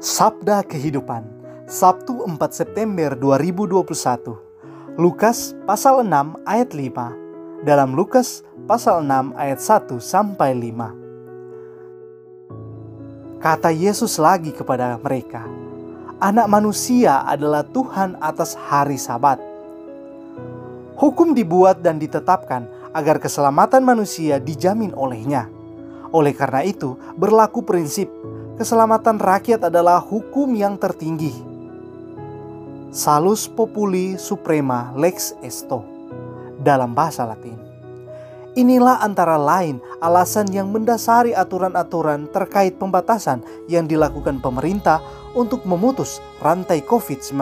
Sabda Kehidupan Sabtu 4 September 2021 Lukas pasal 6 ayat 5 Dalam Lukas pasal 6 ayat 1 sampai 5 Kata Yesus lagi kepada mereka Anak manusia adalah Tuhan atas hari sabat. Hukum dibuat dan ditetapkan agar keselamatan manusia dijamin olehnya. Oleh karena itu, berlaku prinsip keselamatan rakyat adalah hukum yang tertinggi. Salus populi suprema lex esto dalam bahasa Latin. Inilah antara lain alasan yang mendasari aturan-aturan terkait pembatasan yang dilakukan pemerintah untuk memutus rantai COVID-19.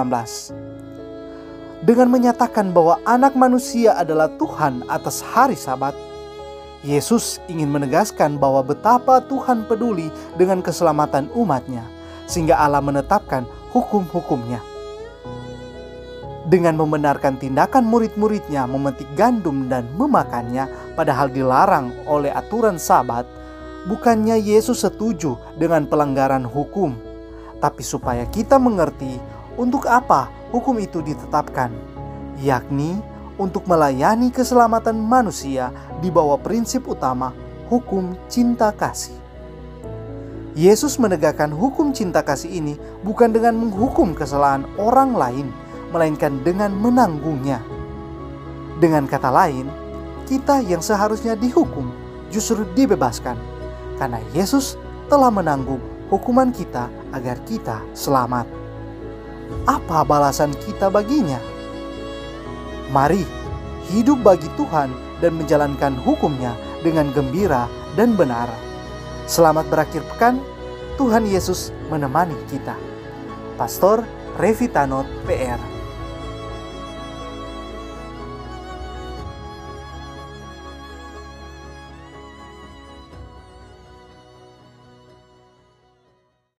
Dengan menyatakan bahwa anak manusia adalah Tuhan atas hari sabat, Yesus ingin menegaskan bahwa betapa Tuhan peduli dengan keselamatan umatnya, sehingga Allah menetapkan hukum-hukumnya. Dengan membenarkan tindakan murid-muridnya memetik gandum dan memakannya, padahal dilarang oleh aturan sabat, bukannya Yesus setuju dengan pelanggaran hukum, tapi supaya kita mengerti untuk apa hukum itu ditetapkan, yakni untuk melayani keselamatan manusia di bawah prinsip utama hukum cinta kasih. Yesus menegakkan hukum cinta kasih ini bukan dengan menghukum kesalahan orang lain, melainkan dengan menanggungnya. Dengan kata lain, kita yang seharusnya dihukum justru dibebaskan karena Yesus telah menanggung hukuman kita agar kita selamat. Apa balasan kita baginya? Mari hidup bagi Tuhan dan menjalankan hukumnya dengan gembira dan benar. Selamat berakhir pekan, Tuhan Yesus menemani kita. Pastor Revitanot PR